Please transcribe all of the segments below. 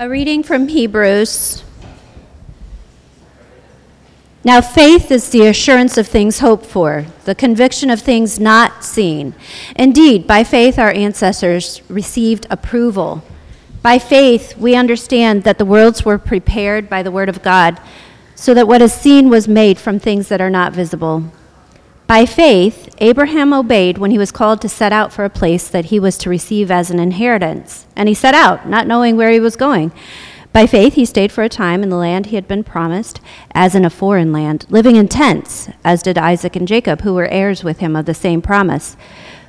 A reading from Hebrews. Now, faith is the assurance of things hoped for, the conviction of things not seen. Indeed, by faith, our ancestors received approval. By faith, we understand that the worlds were prepared by the Word of God, so that what is seen was made from things that are not visible. By faith, Abraham obeyed when he was called to set out for a place that he was to receive as an inheritance. And he set out, not knowing where he was going. By faith, he stayed for a time in the land he had been promised, as in a foreign land, living in tents, as did Isaac and Jacob, who were heirs with him of the same promise.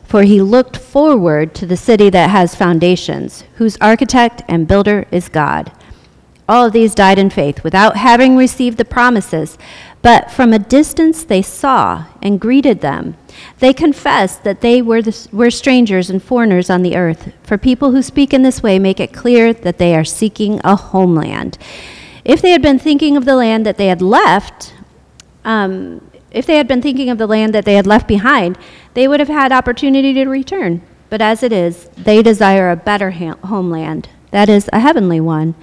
For he looked forward to the city that has foundations, whose architect and builder is God. All of these died in faith, without having received the promises but from a distance they saw and greeted them. They confessed that they were, the, were strangers and foreigners on the earth. For people who speak in this way make it clear that they are seeking a homeland. If they had been thinking of the land that they had left, um, if they had been thinking of the land that they had left behind, they would have had opportunity to return. But as it is, they desire a better ha- homeland, that is, a heavenly one.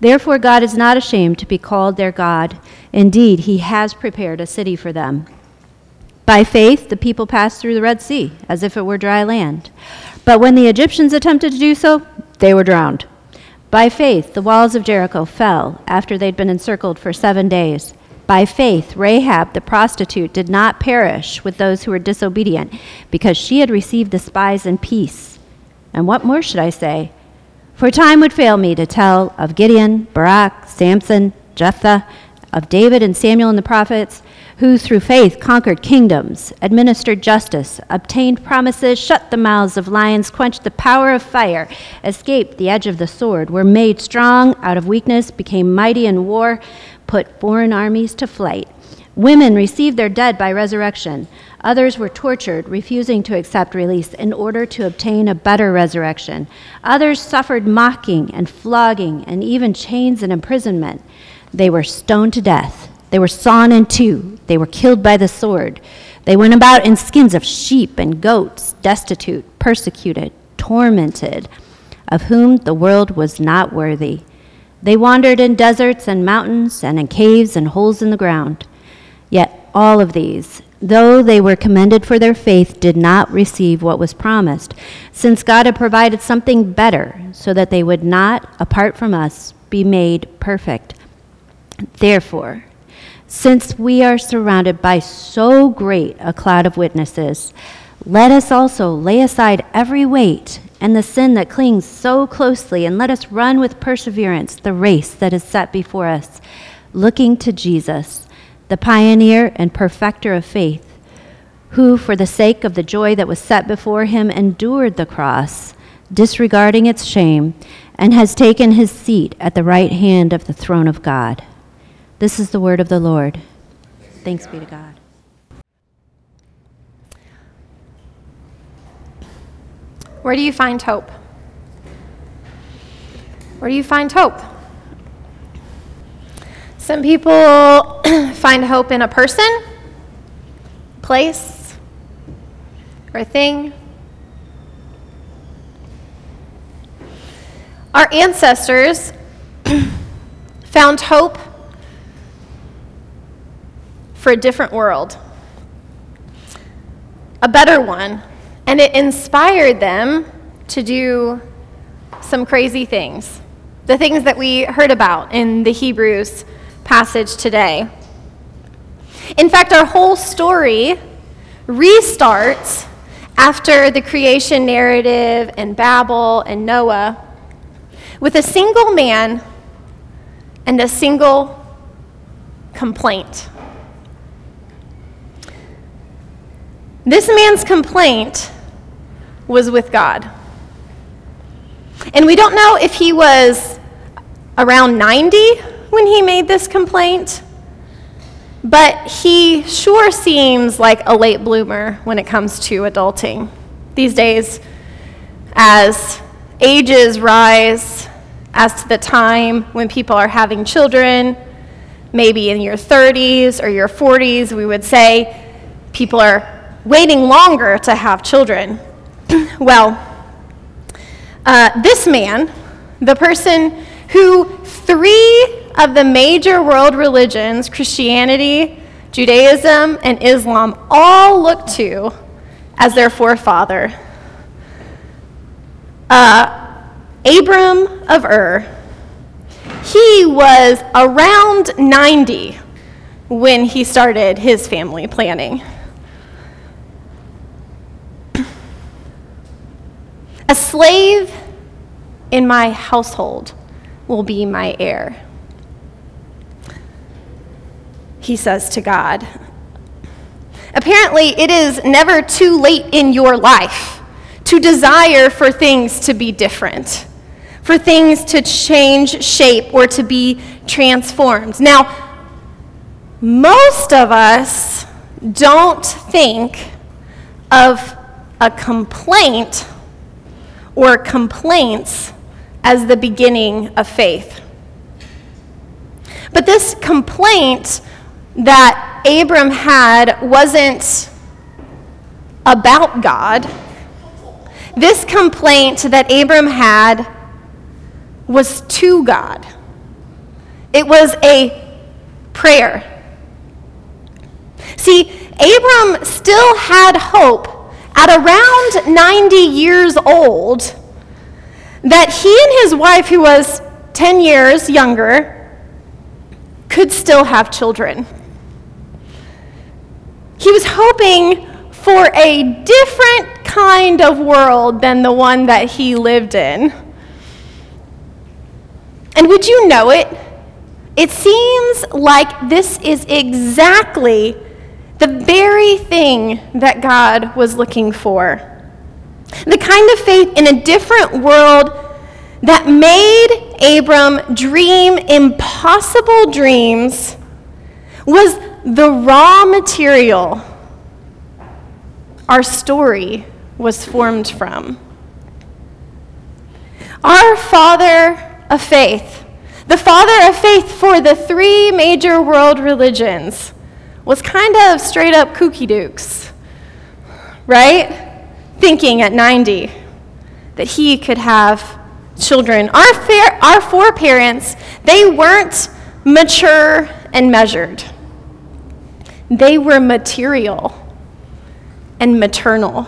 Therefore, God is not ashamed to be called their God. Indeed, He has prepared a city for them. By faith, the people passed through the Red Sea as if it were dry land. But when the Egyptians attempted to do so, they were drowned. By faith, the walls of Jericho fell after they'd been encircled for seven days. By faith, Rahab the prostitute did not perish with those who were disobedient, because she had received the spies in peace. And what more should I say? For time would fail me to tell of Gideon, Barak, Samson, Jephthah, of David and Samuel and the prophets, who through faith conquered kingdoms, administered justice, obtained promises, shut the mouths of lions, quenched the power of fire, escaped the edge of the sword, were made strong out of weakness, became mighty in war, put foreign armies to flight. Women received their dead by resurrection. Others were tortured, refusing to accept release in order to obtain a better resurrection. Others suffered mocking and flogging and even chains and imprisonment. They were stoned to death. They were sawn in two. They were killed by the sword. They went about in skins of sheep and goats, destitute, persecuted, tormented, of whom the world was not worthy. They wandered in deserts and mountains and in caves and holes in the ground. Yet all of these, though they were commended for their faith, did not receive what was promised, since God had provided something better, so that they would not, apart from us, be made perfect. Therefore, since we are surrounded by so great a cloud of witnesses, let us also lay aside every weight and the sin that clings so closely, and let us run with perseverance the race that is set before us, looking to Jesus the pioneer and perfecter of faith, who, for the sake of the joy that was set before him, endured the cross, disregarding its shame, and has taken his seat at the right hand of the throne of God. This is the word of the Lord. Thanks be to God. Where do you find hope? Where do you find hope? Some people find hope in a person, place, or thing. Our ancestors found hope for a different world, a better one, and it inspired them to do some crazy things. The things that we heard about in the Hebrews passage today. In fact, our whole story restarts after the creation narrative and Babel and Noah with a single man and a single complaint. This man's complaint was with God. And we don't know if he was around 90 when he made this complaint, but he sure seems like a late bloomer when it comes to adulting. These days, as ages rise, as to the time when people are having children, maybe in your 30s or your 40s, we would say people are waiting longer to have children. well, uh, this man, the person who three of the major world religions, Christianity, Judaism, and Islam, all look to as their forefather. Uh, Abram of Ur, he was around 90 when he started his family planning. A slave in my household will be my heir. He says to God. Apparently, it is never too late in your life to desire for things to be different, for things to change shape or to be transformed. Now, most of us don't think of a complaint or complaints as the beginning of faith. But this complaint that Abram had wasn't about God. This complaint that Abram had was to God. It was a prayer. See, Abram still had hope at around 90 years old that he and his wife, who was 10 years younger, could still have children. He was hoping for a different kind of world than the one that he lived in. And would you know it? It seems like this is exactly the very thing that God was looking for. The kind of faith in a different world that made Abram dream impossible dreams was the raw material our story was formed from. Our father of faith, the father of faith for the three major world religions, was kind of straight up kooky dukes, right? Thinking at 90 that he could have children. Our, fair, our foreparents, they weren't mature and measured, they were material and maternal.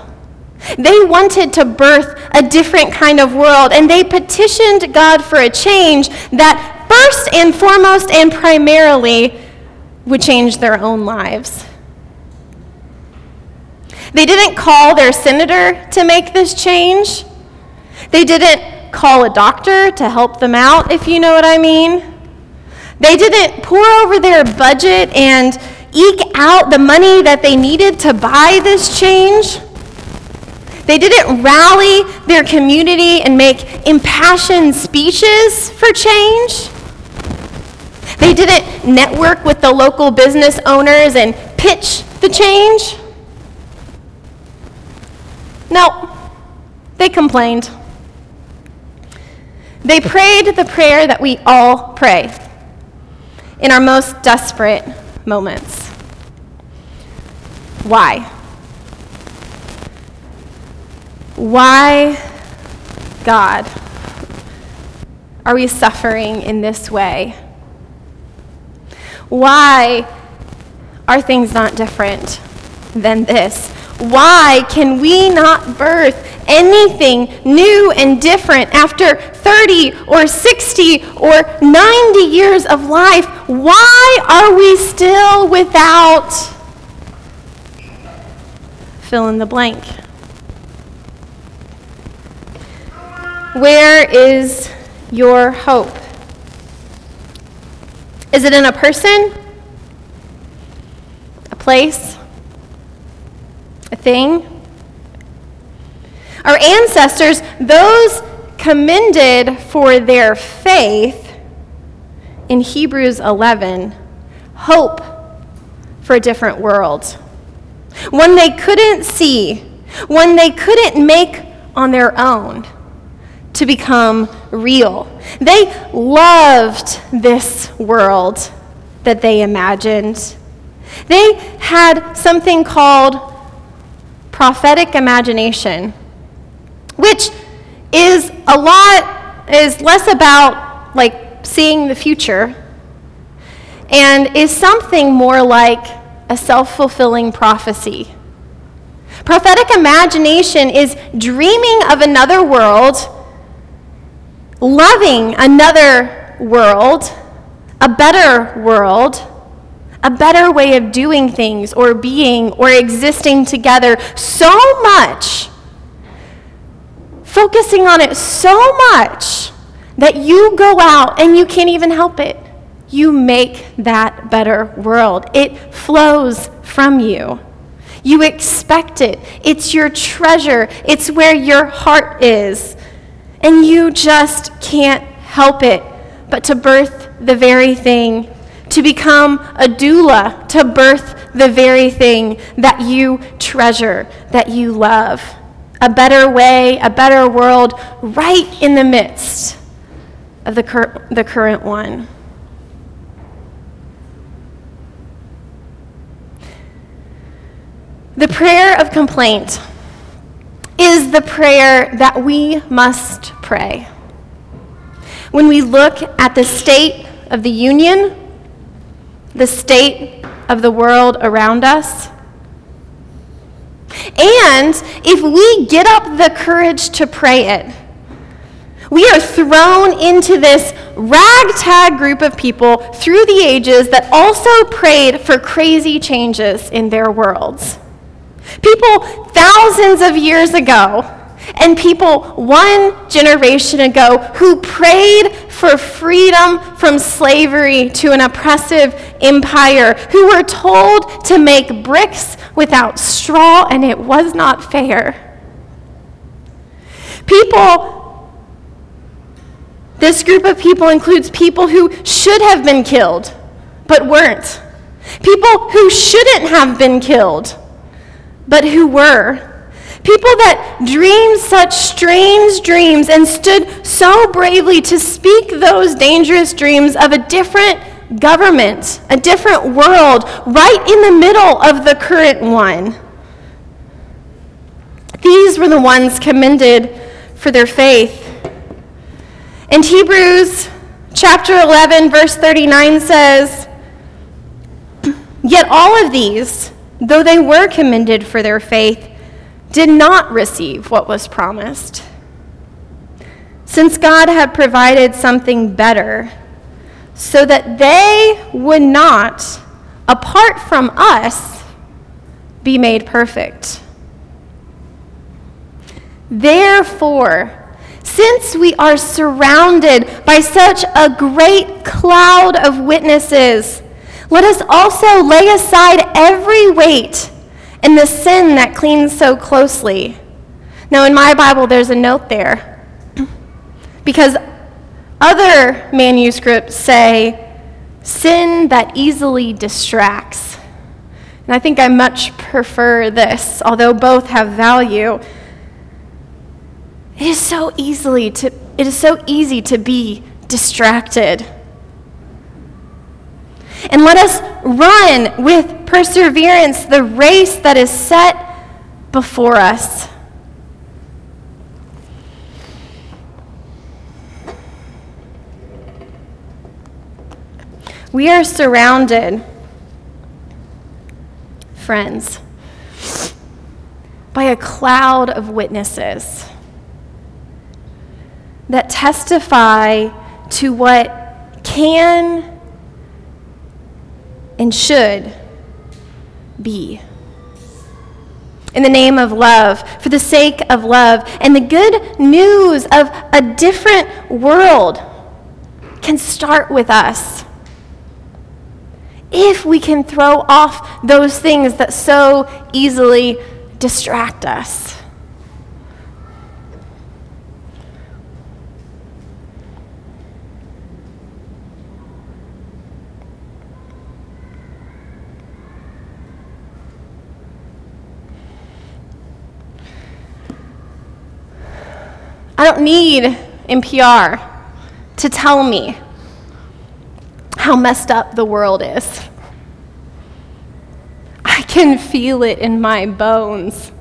They wanted to birth a different kind of world, and they petitioned God for a change that first and foremost and primarily would change their own lives. They didn't call their senator to make this change. They didn't call a doctor to help them out, if you know what I mean. They didn't pour over their budget and eke out the money that they needed to buy this change. They didn't rally their community and make impassioned speeches for change. They didn't network with the local business owners and pitch the change. No, they complained. They prayed the prayer that we all pray in our most desperate moments. Why? Why, God, are we suffering in this way? Why are things not different than this? Why can we not birth anything new and different after 30 or 60 or 90 years of life? Why are we still without fill in the blank? Where is your hope? Is it in a person? A place? A thing? Our ancestors, those commended for their faith in Hebrews 11, hope for a different world. One they couldn't see, one they couldn't make on their own to become real. They loved this world that they imagined. They had something called prophetic imagination, which is a lot, is less about like seeing the future and is something more like a self fulfilling prophecy. Prophetic imagination is dreaming of another world, loving another world, a better world, a better way of doing things or being or existing together so much, focusing on it so much that you go out and you can't even help it. You make that better world. It flows from you. You expect it. It's your treasure. It's where your heart is. And you just can't help it but to birth the very thing, to become a doula, to birth the very thing that you treasure, that you love. A better way, a better world, right in the midst of the, cur- the current one. The prayer of complaint is the prayer that we must pray. When we look at the state of the union, the state of the world around us, and if we get up the courage to pray it, we are thrown into this ragtag group of people through the ages that also prayed for crazy changes in their worlds. People thousands of years ago, and people one generation ago who prayed for freedom from slavery to an oppressive empire, who were told to make bricks without straw, and it was not fair. People, this group of people includes people who should have been killed, but weren't. People who shouldn't have been killed but who were. People that dreamed such strange dreams and stood so bravely to speak those dangerous dreams of a different government, a different world, right in the middle of the current one. These were the ones commended for their faith. And Hebrews chapter 11, verse 39 says, Yet all of these, though they were commended for their faith, did not receive what was promised. Since God had provided something better, so that they would not, apart from us, be made perfect. Therefore, since we are surrounded by such a great cloud of witnesses, let us also lay aside every weight and the sin that clings so closely. Now, in my Bible, there's a note there because other manuscripts say sin that easily distracts. And I think I much prefer this, although both have value. It is so easily to it is so easy to be distracted. And let us run with perseverance the race that is set before us. We are surrounded, friends, by a cloud of witnesses that testify to what can and should be. In the name of love, for the sake of love, and the good news of a different world can start with us. If we can throw off those things that so easily distract us. I need NPR to tell me how messed up the world is. I can feel it in my bones.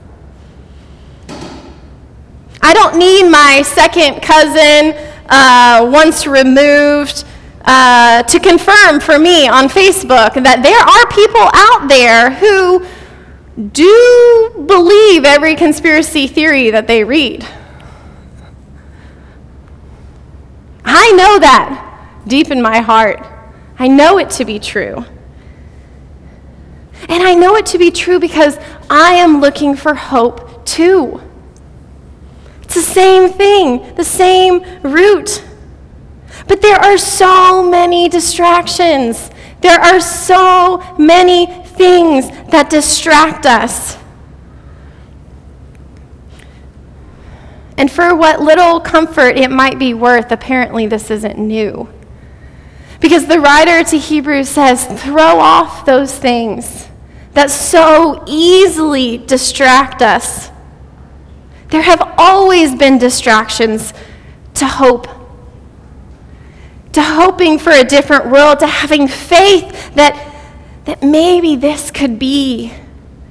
I don't need my second cousin uh, once removed uh, to confirm for me on Facebook that there are people out there who do believe every conspiracy theory that they read. I know that deep in my heart. I know it to be true. And I know it to be true because I am looking for hope too. It's the same thing, the same root. But there are so many distractions. There are so many things that distract us. And for what little comfort it might be worth, apparently this isn't new. Because the writer to Hebrews says, throw off those things that so easily distract us. There have always been distractions to hope, to hoping for a different world, to having faith that, that maybe this could be.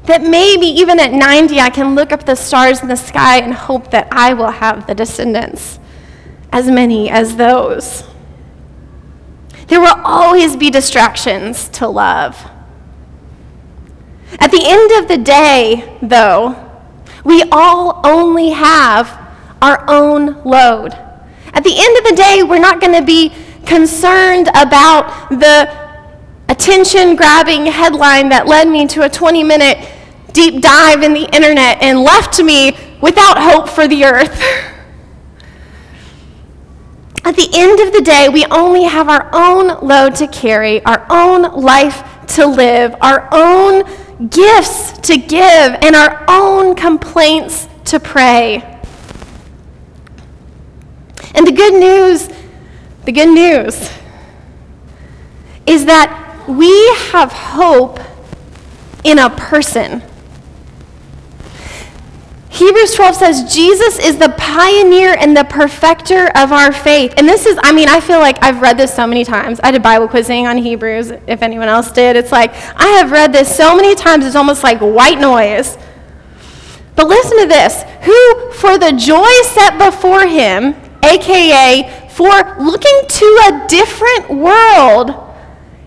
That maybe even at 90, I can look up the stars in the sky and hope that I will have the descendants, as many as those. There will always be distractions to love. At the end of the day, though, we all only have our own load. At the end of the day, we're not going to be concerned about the attention grabbing headline that led me to a 20 minute deep dive in the internet and left me without hope for the earth. At the end of the day, we only have our own load to carry, our own life to live, our own gifts to give, and our own complaints to pray. And the good news, the good news is that we have hope in a person. Hebrews 12 says Jesus is the pioneer and the perfecter of our faith. And this is, I mean, I feel like I've read this so many times. I did Bible quizzing on Hebrews, if anyone else did. It's like, I have read this so many times, it's almost like white noise. But listen to this who, for the joy set before him, aka for looking to a different world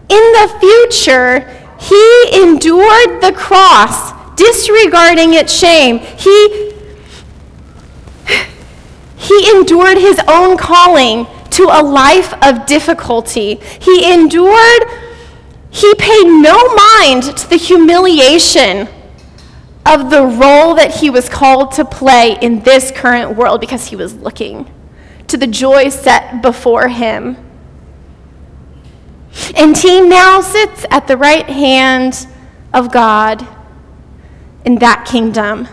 in the future, he endured the cross disregarding its shame. He, he endured his own calling to a life of difficulty. He endured, he paid no mind to the humiliation of the role that he was called to play in this current world because he was looking to the joy set before him. And he now sits at the right hand of God in that kingdom.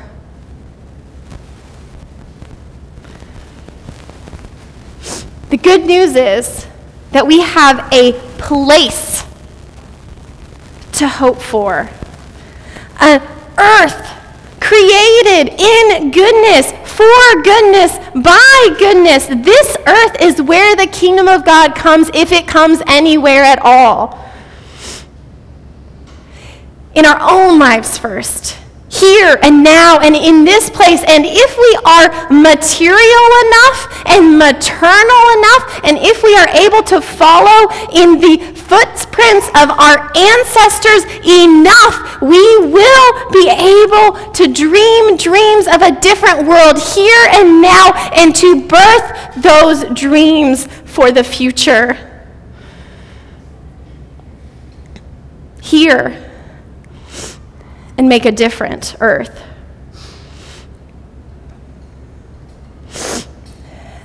The good news is that we have a place to hope for. An earth created in goodness, for goodness, by goodness. This earth is where the kingdom of God comes, if it comes anywhere at all. In our own lives first here and now and in this place. And if we are material enough and maternal enough, and if we are able to follow in the footprints of our ancestors enough, we will be able to dream dreams of a different world here and now and to birth those dreams for the future. Here and make a different earth.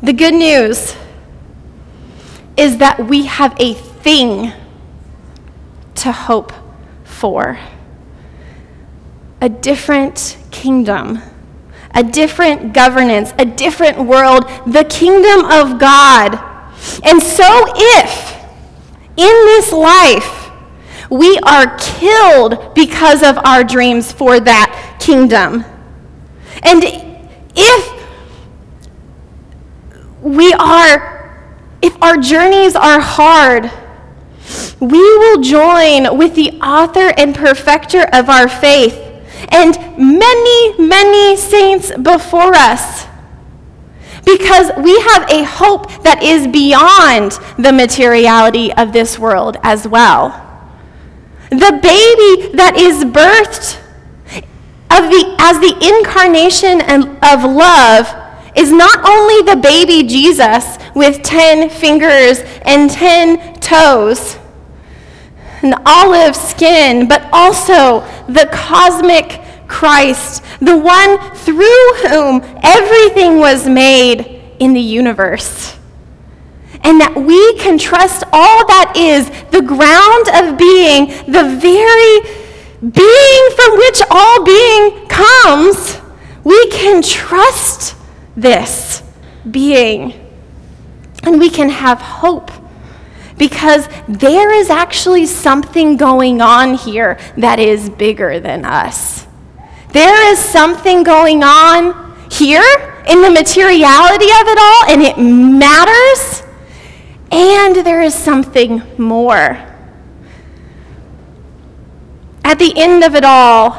The good news is that we have a thing to hope for a different kingdom, a different governance, a different world, the kingdom of God. And so, if in this life we are killed because of our dreams for that kingdom. And if we are, if our journeys are hard, we will join with the author and perfecter of our faith and many, many saints before us. because we have a hope that is beyond the materiality of this world as well. The baby that is birthed of the, as the incarnation of love is not only the baby Jesus with 10 fingers and 10 toes and olive skin, but also the cosmic Christ, the one through whom everything was made in the universe. And that we can trust all that is the ground of being, the very being from which all being comes. We can trust this being. And we can have hope because there is actually something going on here that is bigger than us. There is something going on here in the materiality of it all, and it matters. And there is something more. At the end of it all,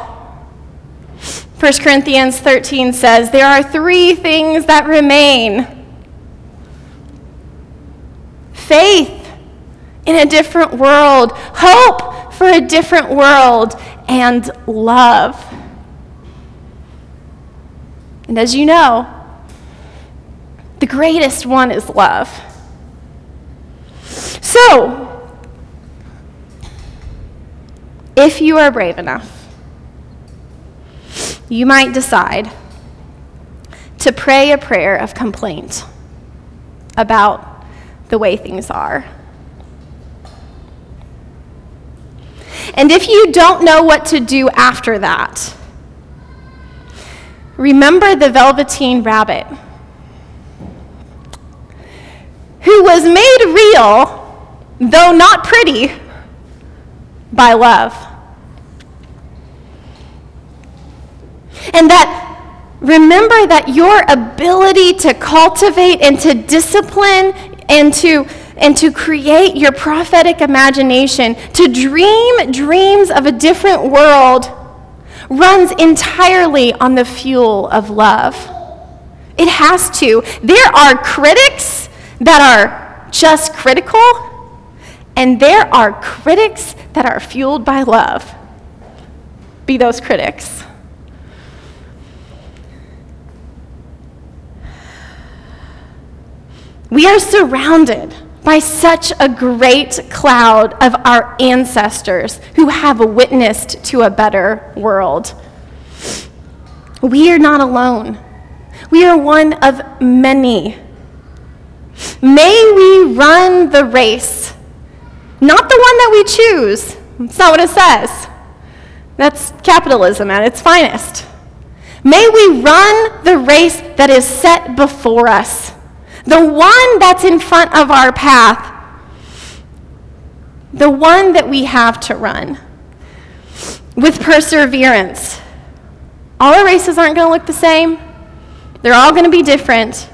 1 Corinthians 13 says, There are three things that remain faith in a different world, hope for a different world, and love. And as you know, the greatest one is love. So, if you are brave enough, you might decide to pray a prayer of complaint about the way things are. And if you don't know what to do after that, Remember the Velveteen Rabbit, who was made real, though not pretty, by love. And that remember that your ability to cultivate and to discipline and to and to create your prophetic imagination, to dream dreams of a different world runs entirely on the fuel of love. It has to. There are critics that are just critical, and there are critics that are fueled by love. Be those critics. We are surrounded by such a great cloud of our ancestors who have witnessed to a better world. We are not alone. We are one of many. May we run the race, not the one that we choose. That's not what it says. That's capitalism at its finest. May we run the race that is set before us the one that's in front of our path, the one that we have to run with perseverance. All our races aren't going to look the same, they're all going to be different.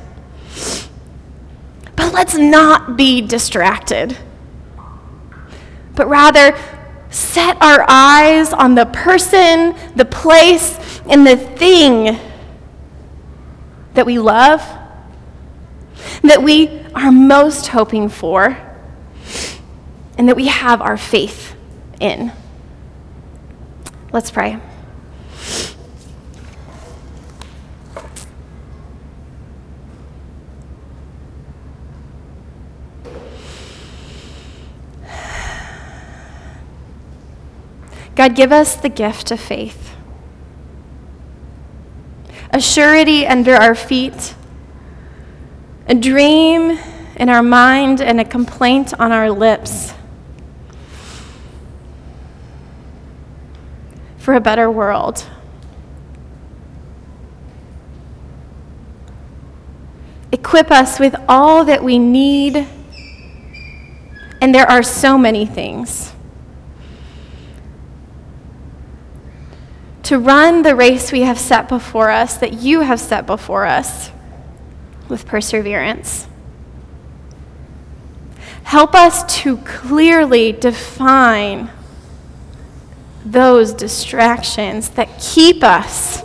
But let's not be distracted, but rather set our eyes on the person, the place, and the thing that we love that we are most hoping for and that we have our faith in. Let's pray. God, give us the gift of faith, a surety under our feet a dream in our mind and a complaint on our lips for a better world. Equip us with all that we need, and there are so many things. To run the race we have set before us, that you have set before us with perseverance. Help us to clearly define those distractions that keep us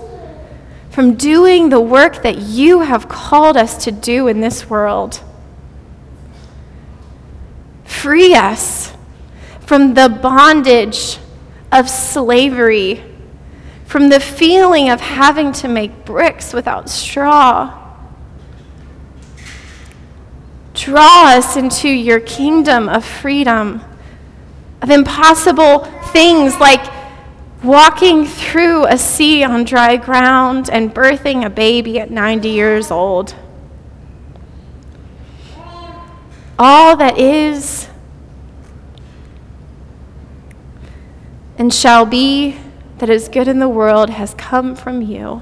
from doing the work that you have called us to do in this world. Free us from the bondage of slavery, from the feeling of having to make bricks without straw. Draw us into your kingdom of freedom, of impossible things like walking through a sea on dry ground and birthing a baby at 90 years old. All that is and shall be that is good in the world has come from you.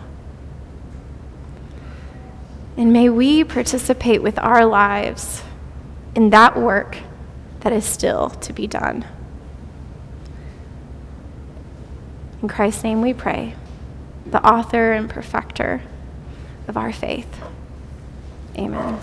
And may we participate with our lives in that work that is still to be done. In Christ's name we pray, the author and perfecter of our faith. Amen.